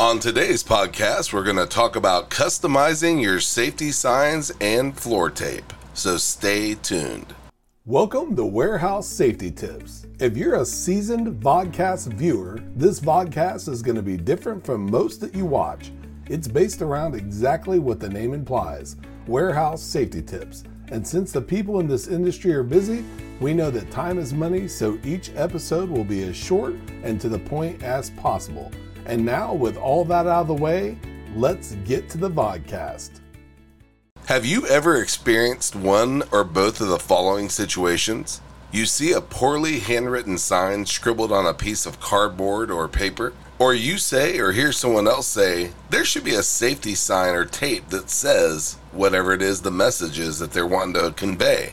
On today's podcast, we're going to talk about customizing your safety signs and floor tape. So stay tuned. Welcome to Warehouse Safety Tips. If you're a seasoned vodcast viewer, this vodcast is going to be different from most that you watch. It's based around exactly what the name implies warehouse safety tips. And since the people in this industry are busy, we know that time is money, so each episode will be as short and to the point as possible. And now, with all that out of the way, let's get to the vodcast. Have you ever experienced one or both of the following situations? You see a poorly handwritten sign scribbled on a piece of cardboard or paper, or you say or hear someone else say, there should be a safety sign or tape that says whatever it is the message is that they're wanting to convey.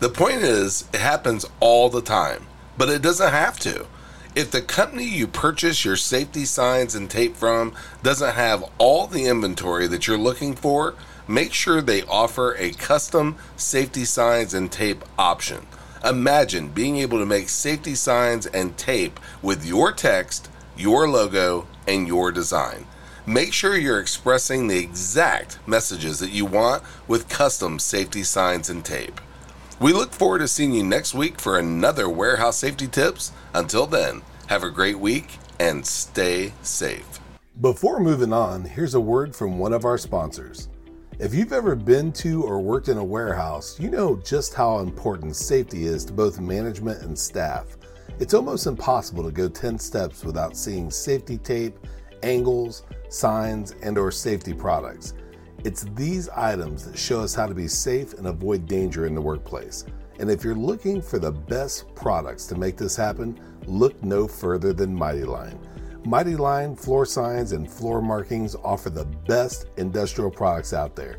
The point is, it happens all the time, but it doesn't have to. If the company you purchase your safety signs and tape from doesn't have all the inventory that you're looking for, make sure they offer a custom safety signs and tape option. Imagine being able to make safety signs and tape with your text, your logo, and your design. Make sure you're expressing the exact messages that you want with custom safety signs and tape. We look forward to seeing you next week for another warehouse safety tips. Until then, have a great week and stay safe. Before moving on, here's a word from one of our sponsors. If you've ever been to or worked in a warehouse, you know just how important safety is to both management and staff. It's almost impossible to go 10 steps without seeing safety tape, angles, signs, and or safety products. It's these items that show us how to be safe and avoid danger in the workplace. And if you're looking for the best products to make this happen, look no further than Mighty Line. Mighty Line floor signs and floor markings offer the best industrial products out there.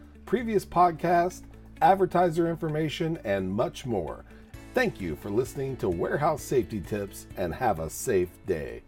previous podcasts, advertiser information, and much more. Thank you for listening to Warehouse Safety Tips and have a safe day.